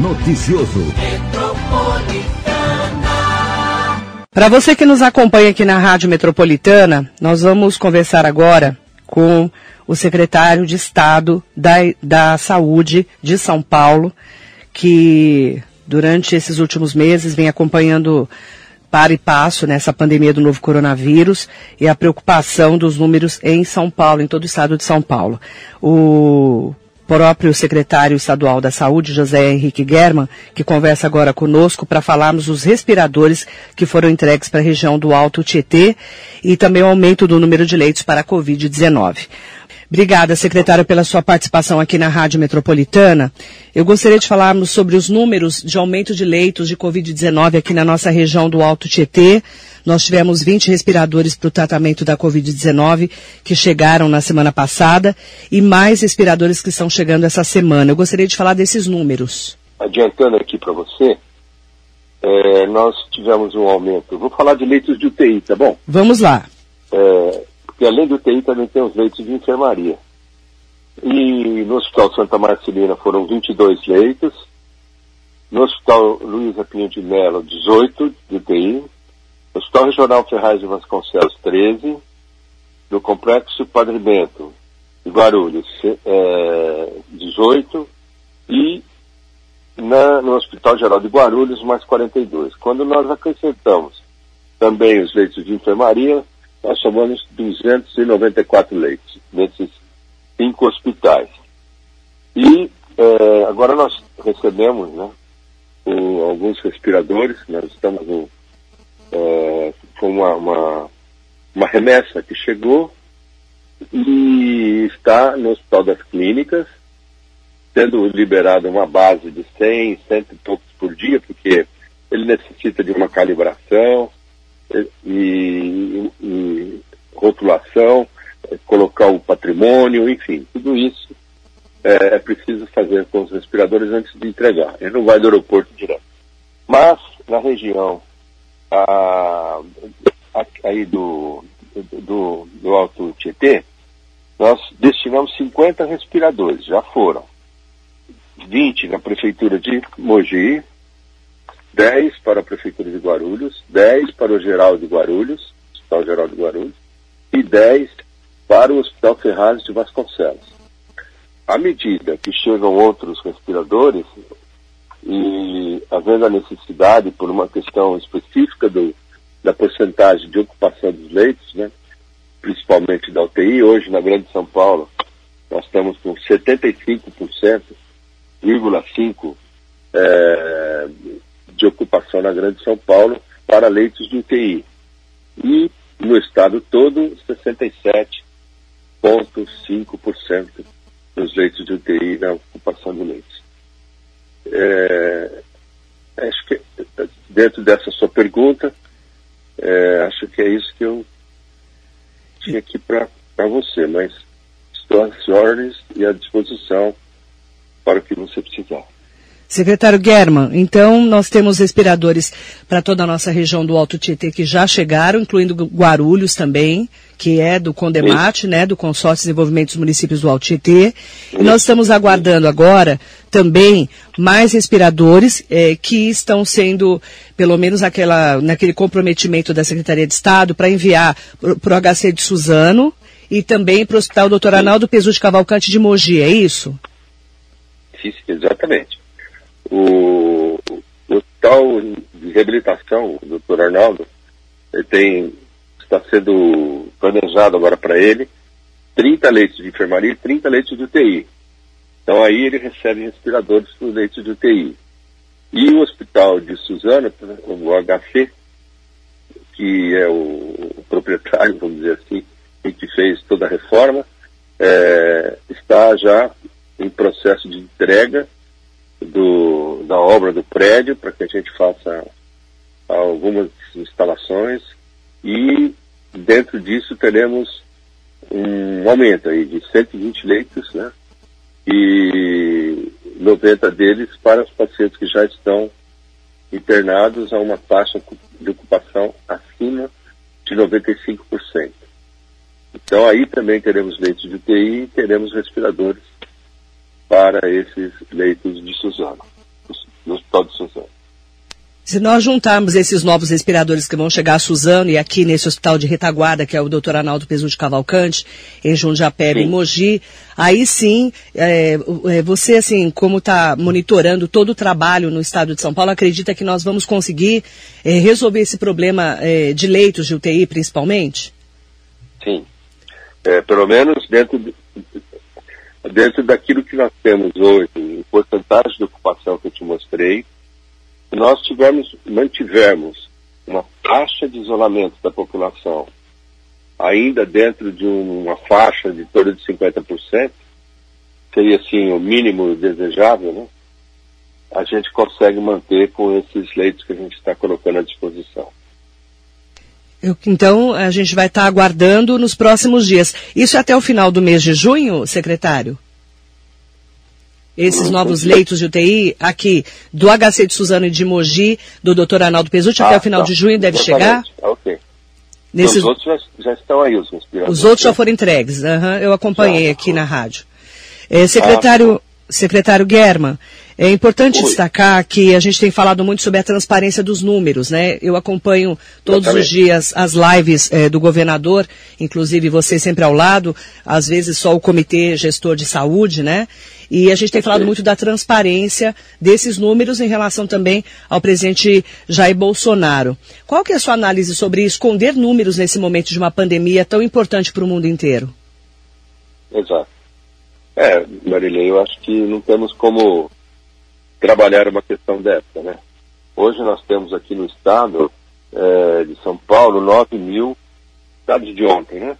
Noticioso. Para você que nos acompanha aqui na Rádio Metropolitana, nós vamos conversar agora com o secretário de Estado da, da Saúde de São Paulo, que durante esses últimos meses vem acompanhando para e passo nessa pandemia do novo coronavírus e a preocupação dos números em São Paulo, em todo o estado de São Paulo. O próprio secretário estadual da Saúde, José Henrique German, que conversa agora conosco para falarmos dos respiradores que foram entregues para a região do Alto Tietê e também o aumento do número de leitos para a Covid-19. Obrigada, secretário, pela sua participação aqui na Rádio Metropolitana. Eu gostaria de falarmos sobre os números de aumento de leitos de Covid-19 aqui na nossa região do Alto Tietê. Nós tivemos 20 respiradores para o tratamento da Covid-19 que chegaram na semana passada e mais respiradores que estão chegando essa semana. Eu gostaria de falar desses números. Adiantando aqui para você, é, nós tivemos um aumento. Vou falar de leitos de UTI, tá bom? Vamos lá. É, porque além do UTI também tem os leitos de enfermaria. E no Hospital Santa Marcelina foram 22 leitos, no Hospital Luiza Pinho de Melo, 18 de UTI, no Hospital Regional Ferraz de Vasconcelos, 13, no Complexo Padre Bento de Guarulhos, é, 18, e na, no Hospital Geral de Guarulhos, mais 42. Quando nós acrescentamos também os leitos de enfermaria, nós somamos 294 leitos nesses cinco hospitais. E é, agora nós recebemos né, o, alguns respiradores, nós estamos no, é, com uma, uma, uma remessa que chegou e está no Hospital das Clínicas, sendo liberada uma base de 100, cento e poucos por dia, porque ele necessita de uma calibração, e, e rotulação, é, colocar o patrimônio, enfim, tudo isso é, é, preciso fazer com os respiradores antes de entregar. Ele não vai do aeroporto direto. Mas, na região a, a, aí do, do, do Alto Tietê, nós destinamos 50 respiradores, já foram. 20 na prefeitura de Mogi, 10 para a Prefeitura de Guarulhos, 10 para o Geral de Guarulhos, Hospital Geral de Guarulhos, e 10 para o Hospital Ferraz de Vasconcelos. À medida que chegam outros respiradores, e havendo a necessidade, por uma questão específica do, da porcentagem de ocupação dos leitos, né, principalmente da UTI, hoje na Grande São Paulo, nós estamos com 75,5% é, de ocupação na Grande São Paulo para leitos de UTI. E no estado todo, 67,5% dos leitos de UTI na ocupação de leitos. É, acho que dentro dessa sua pergunta, é, acho que é isso que eu tinha aqui para você, mas estou às ordens e à disposição para o que você precisar. Secretário German, então nós temos respiradores para toda a nossa região do Alto Tietê que já chegaram, incluindo Guarulhos também, que é do Condemate, né, do Consórcio de Desenvolvimento dos Municípios do Alto Tietê. E nós estamos aguardando agora também mais respiradores eh, que estão sendo, pelo menos aquela, naquele comprometimento da Secretaria de Estado, para enviar para o HC de Suzano e também para o Hospital Doutor Arnaldo Pesu de Cavalcante de Mogi, é isso? Sim, exatamente o, o hospital de reabilitação, o doutor Arnaldo, ele tem, está sendo planejado agora para ele 30 leitos de enfermaria e 30 leitos de UTI. Então aí ele recebe respiradores para os leitos de UTI. E o hospital de Suzana, o HC, que é o, o proprietário, vamos dizer assim, e que fez toda a reforma, é, está já em processo de entrega do, da obra do prédio para que a gente faça algumas instalações e dentro disso teremos um aumento aí de 120 leitos, né? E 90 deles para os pacientes que já estão internados a uma taxa de ocupação acima de 95%. Então aí também teremos leitos de UTI e teremos respiradores para esses leitos de Suzano, no Hospital de Suzano. Se nós juntarmos esses novos respiradores que vão chegar a Suzano e aqui nesse hospital de retaguarda, que é o Dr. Arnaldo Pesu de Cavalcante, em Jundiapeba e Mogi, aí sim, é, é você, assim, como está monitorando todo o trabalho no estado de São Paulo, acredita que nós vamos conseguir é, resolver esse problema é, de leitos de UTI, principalmente? Sim. É, pelo menos dentro, de, dentro daquilo que nós temos hoje, em porcentagem de ocupação que eu te mostrei, nós tivermos, mantivermos uma taxa de isolamento da população ainda dentro de uma faixa de torno de 50%, seria assim o mínimo desejável, né? A gente consegue manter com esses leitos que a gente está colocando à disposição. Então, a gente vai estar tá aguardando nos próximos dias. Isso é até o final do mês de junho, secretário? esses novos leitos de UTI aqui do HC de Suzano e de Mogi, do Dr. Arnaldo Pesucci, ah, até o final tá. de junho deve chegar? Ah, ok. Nesses... Os outros já, já, estão aí, os respiradores. Os outros já foram entregues, uhum, eu acompanhei já. aqui na rádio. É, secretário, ah, secretário German, é importante Oi. destacar que a gente tem falado muito sobre a transparência dos números, né? Eu acompanho todos os dias as lives é, do governador, inclusive você sempre ao lado, às vezes só o comitê gestor de saúde, né? E a gente tem falado muito da transparência desses números em relação também ao presidente Jair Bolsonaro. Qual que é a sua análise sobre esconder números nesse momento de uma pandemia tão importante para o mundo inteiro? Exato. É, Marilei, eu acho que não temos como trabalhar uma questão dessa, né? Hoje nós temos aqui no estado é, de São Paulo 9 mil, dados de ontem, né?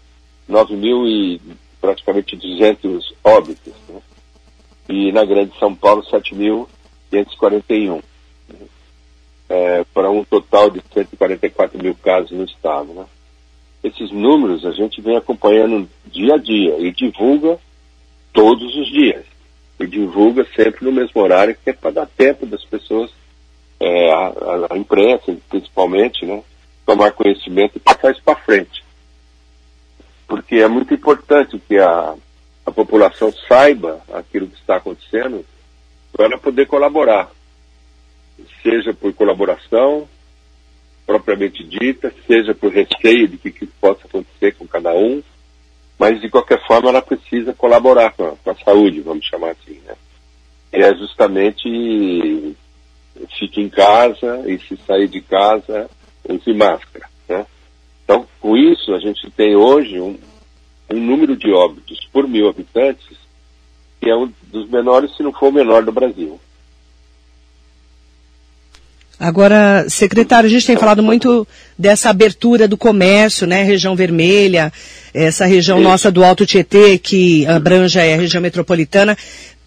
9 mil e praticamente 200 óbitos, né? E na Grande São Paulo 7.541, né? é, para um total de 144 mil casos no estado, né? Esses números a gente vem acompanhando dia a dia e divulga todos os dias e divulga sempre no mesmo horário, que é para dar tempo das pessoas, é, a, a, imprensa principalmente, né, tomar conhecimento e passar isso para frente. Porque é muito importante que a, a população saiba aquilo que está acontecendo para ela poder colaborar, seja por colaboração propriamente dita, seja por receio de que, que possa acontecer com cada um, mas de qualquer forma ela precisa colaborar com a, com a saúde, vamos chamar assim, né? E é justamente fique em casa e se sair de casa, use máscara, né? Então, com isso, a gente tem hoje um, um número de óbitos por mil habitantes que é um dos menores, se não for o menor do Brasil. Agora, secretário, a gente tem falado muito dessa abertura do comércio, né, região vermelha, essa região nossa do Alto Tietê, que abrange a região metropolitana,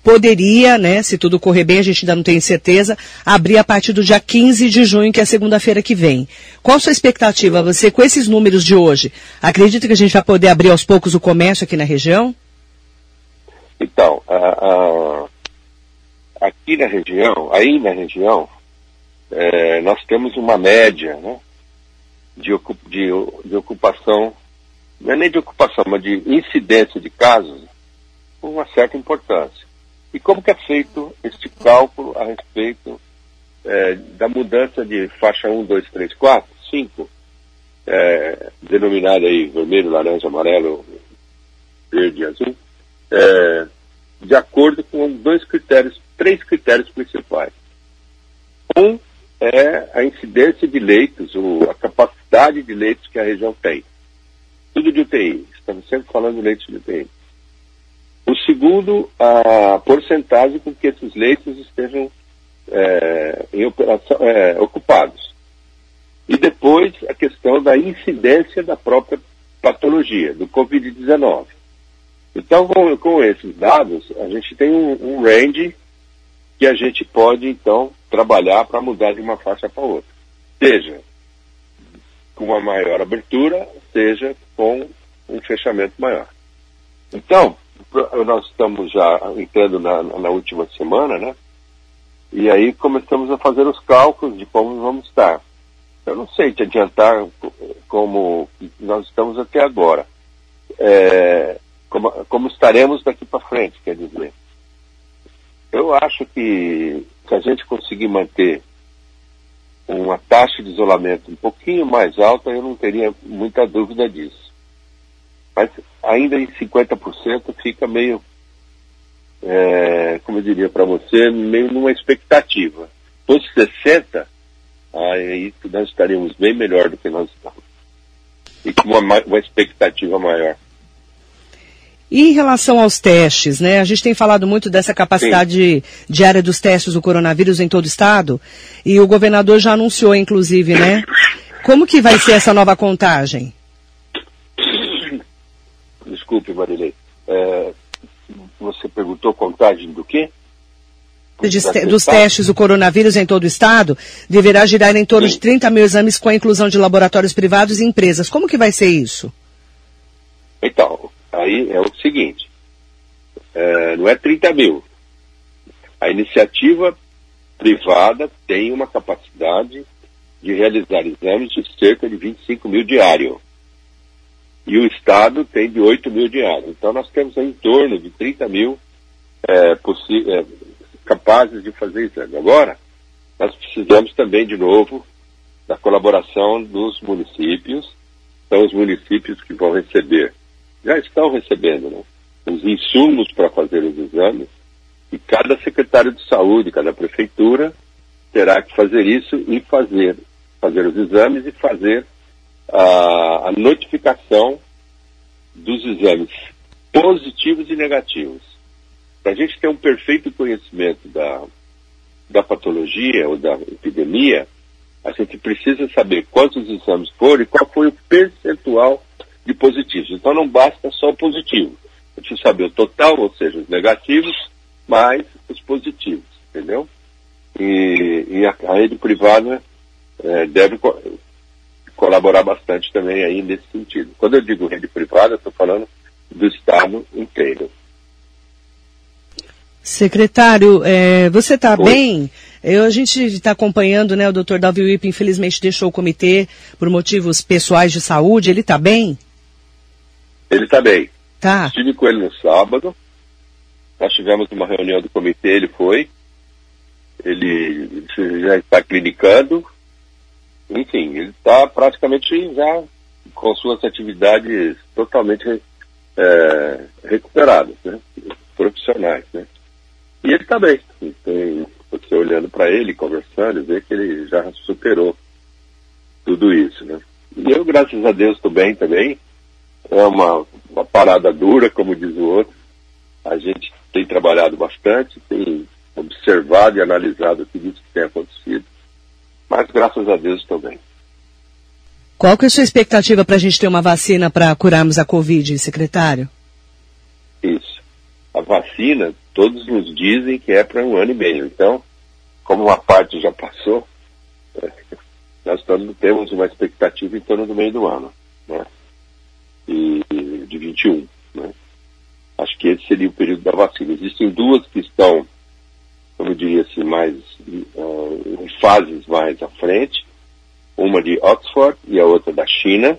poderia, né, se tudo correr bem, a gente ainda não tem certeza, abrir a partir do dia 15 de junho, que é segunda-feira que vem. Qual a sua expectativa? Você, com esses números de hoje, acredita que a gente vai poder abrir aos poucos o comércio aqui na região? Então, aqui na região, aí na região, é, nós temos uma média né, de, de, de, ocupação, não é nem de ocupação, mas de incidência de casos com uma certa importância. E como que é feito este cálculo a respeito é, da mudança de faixa 1, 2, 3, 4, 5, é, denominada aí vermelho, laranja, amarelo, verde e azul, é, de acordo com dois critérios, três critérios principais. Um é a incidência de leitos, ou a capacidade de leitos que a região tem. Tudo de UTI, estamos sempre falando de leitos de UTI. O segundo, a porcentagem com que esses leitos estejam é, em operação, é, ocupados. E depois a questão da incidência da própria patologia, do Covid-19. Então, com, com, esses dados, a gente tem um, um range que a gente pode, então, trabalhar para mudar de uma faixa para outra. Seja com uma maior abertura, seja com um fechamento maior. Então, nós estamos já entrando na, na última semana, né? E aí começamos a fazer os cálculos de como vamos estar. Eu não sei te adiantar como nós estamos até agora. É, como, como estaremos daqui para frente, quer dizer. Eu acho que se a gente conseguir manter uma taxa de isolamento um pouquinho mais alta, eu não teria muita dúvida disso. Mas ainda em 50% fica meio, é, como eu diria para você, meio numa expectativa. Fosse 60%, aí nós estaríamos bem melhor do que nós estamos. E com uma, uma expectativa maior. E em relação aos testes, né? A gente tem falado muito dessa capacidade Sim. diária dos testes do coronavírus em todo o estado. E o governador já anunciou, inclusive, né? Como que vai ser essa nova contagem? Desculpe, Marilei. É, você perguntou contagem do quê? De, dos testes do coronavírus em todo o estado deverá girar em torno Sim. de 30 mil exames com a inclusão de laboratórios privados e empresas. Como que vai ser isso? Então, aí é o seguinte, é, não é 30 mil. A iniciativa privada tem uma capacidade de realizar exames de cerca de 25 mil diário. E o Estado tem de 8 mil diário. Então nós temos em torno de 30 mil é, é, capazes de fazer exame. Agora, nós precisamos também, de novo, da colaboração dos municípios. São os municípios que vão receber já estão recebendo né, os insumos para fazer os exames e cada secretário de saúde, cada prefeitura terá que fazer isso e fazer, fazer os exames e fazer a, a notificação dos exames positivos e negativos. Para a gente ter um perfeito conhecimento da, da patologia ou da epidemia, a gente precisa saber quantos exames foram e qual foi o percentual de positivos. Então não basta só o positivo. Eu preciso saber o total, ou seja, os negativos, mais os positivos, entendeu? E, e a, a, rede privada é, deve co colaborar bastante também aí nesse sentido. Quando eu digo rede privada, estou falando do Estado inteiro. Secretário, é, você está bem? Eu, a gente está acompanhando, né? O doutor Davi Wip, infelizmente, deixou o comitê por motivos pessoais de saúde. Ele está bem? Ele está bem. Tá. Estive com ele no sábado. Nós tivemos uma reunião do comitê, ele foi. Ele já está clinicando. Enfim, ele está praticamente já com suas atividades totalmente é, recuperadas, né? profissionais. Né? E ele está bem. Tem você olhando para ele, conversando, vê que ele já superou tudo isso. Né? E eu, graças a Deus, estou bem também é uma, uma parada dura, como diz o outro. A gente tem trabalhado bastante, tem observado e analisado tudo isso que tem acontecido. Mas graças a Deus estou bem. Qual que é a sua expectativa para a gente ter uma vacina para curarmos a Covid, secretário? Isso. A vacina, todos nos dizem que é para um ano e meio. Então, como uma parte já passou, nós temos uma expectativa em torno do meio do ano. Né? E de 21. Né? Acho que esse seria o período da vacina. Existem duas que estão, como eu diria assim, mais uh, em fases mais à frente, uma de Oxford e a outra da China.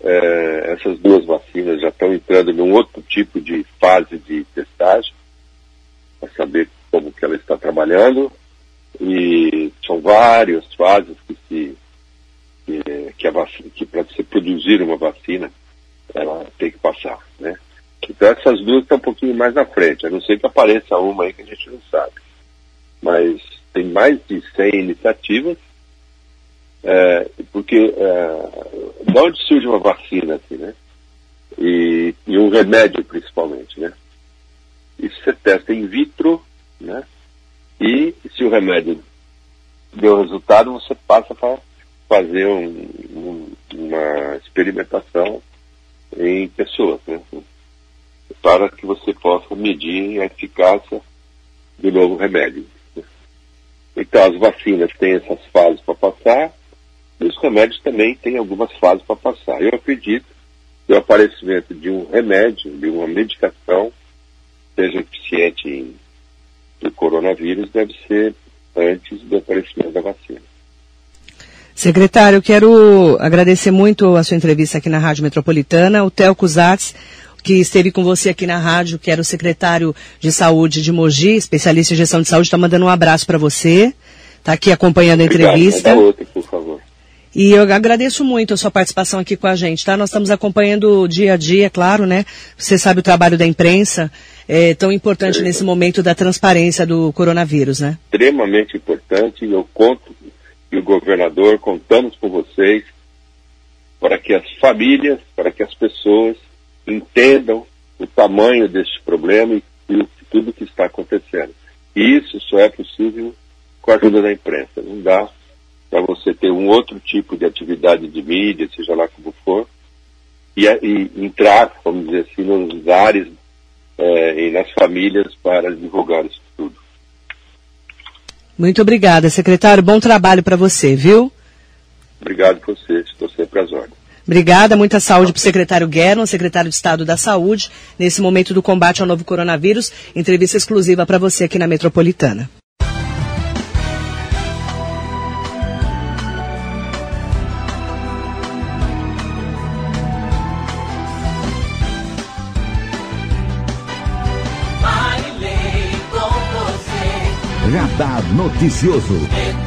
Uh, essas duas vacinas já estão entrando num outro tipo de fase de testagem, para saber como que ela está trabalhando. E são várias fases que se que, vacina, que para você produzir uma vacina, ela tem que passar, né? Então essas duas estão um pouquinho mais na frente, a não ser que apareça uma aí que a gente não sabe. Mas tem mais de 100 iniciativas, é, porque é, de onde surge uma vacina assim, né? E, e um remédio principalmente, né? Isso você testa in vitro, né? E se o remédio deu resultado, você passa para fazer um, uma experimentação em pessoas, né? para que você possa medir a eficácia do novo remédio. Então, as vacinas têm essas fases para passar, e os remédios também têm algumas fases para passar. Eu acredito que o aparecimento de um remédio, de uma medicação, seja eficiente no coronavírus, deve ser antes do aparecimento da vacina. Secretário, quero agradecer muito a sua entrevista aqui na Rádio Metropolitana. O Theo Cusatz, que esteve com você aqui na rádio, que era o secretário de saúde de Mogi, especialista em gestão de saúde, está mandando um abraço para você. Está aqui acompanhando a entrevista. Obrigado, outra, por favor. E eu agradeço muito a sua participação aqui com a gente, tá? Nós estamos acompanhando o dia a dia, claro, né? Você sabe o trabalho da imprensa, é tão importante é. nesse momento da transparência do coronavírus, né? Extremamente importante. Eu conto e o governador, contamos com vocês para que as famílias, para que as pessoas entendam o tamanho deste problema e, tudo que está acontecendo. E isso só é possível com a ajuda da imprensa. Não dá para você ter um outro tipo de atividade de mídia, seja lá como for, e, e entrar, vamos dizer assim, nos lares é, e nas famílias para divulgar isso. Muito obrigada, secretário. Bom trabalho para você, viu? Obrigado a você. Estou sempre às ordens. Obrigada, muita saúde para o secretário Guerra, secretário de Estado da Saúde, nesse momento do combate ao novo coronavírus. Entrevista exclusiva para você aqui na Metropolitana. Noticioso.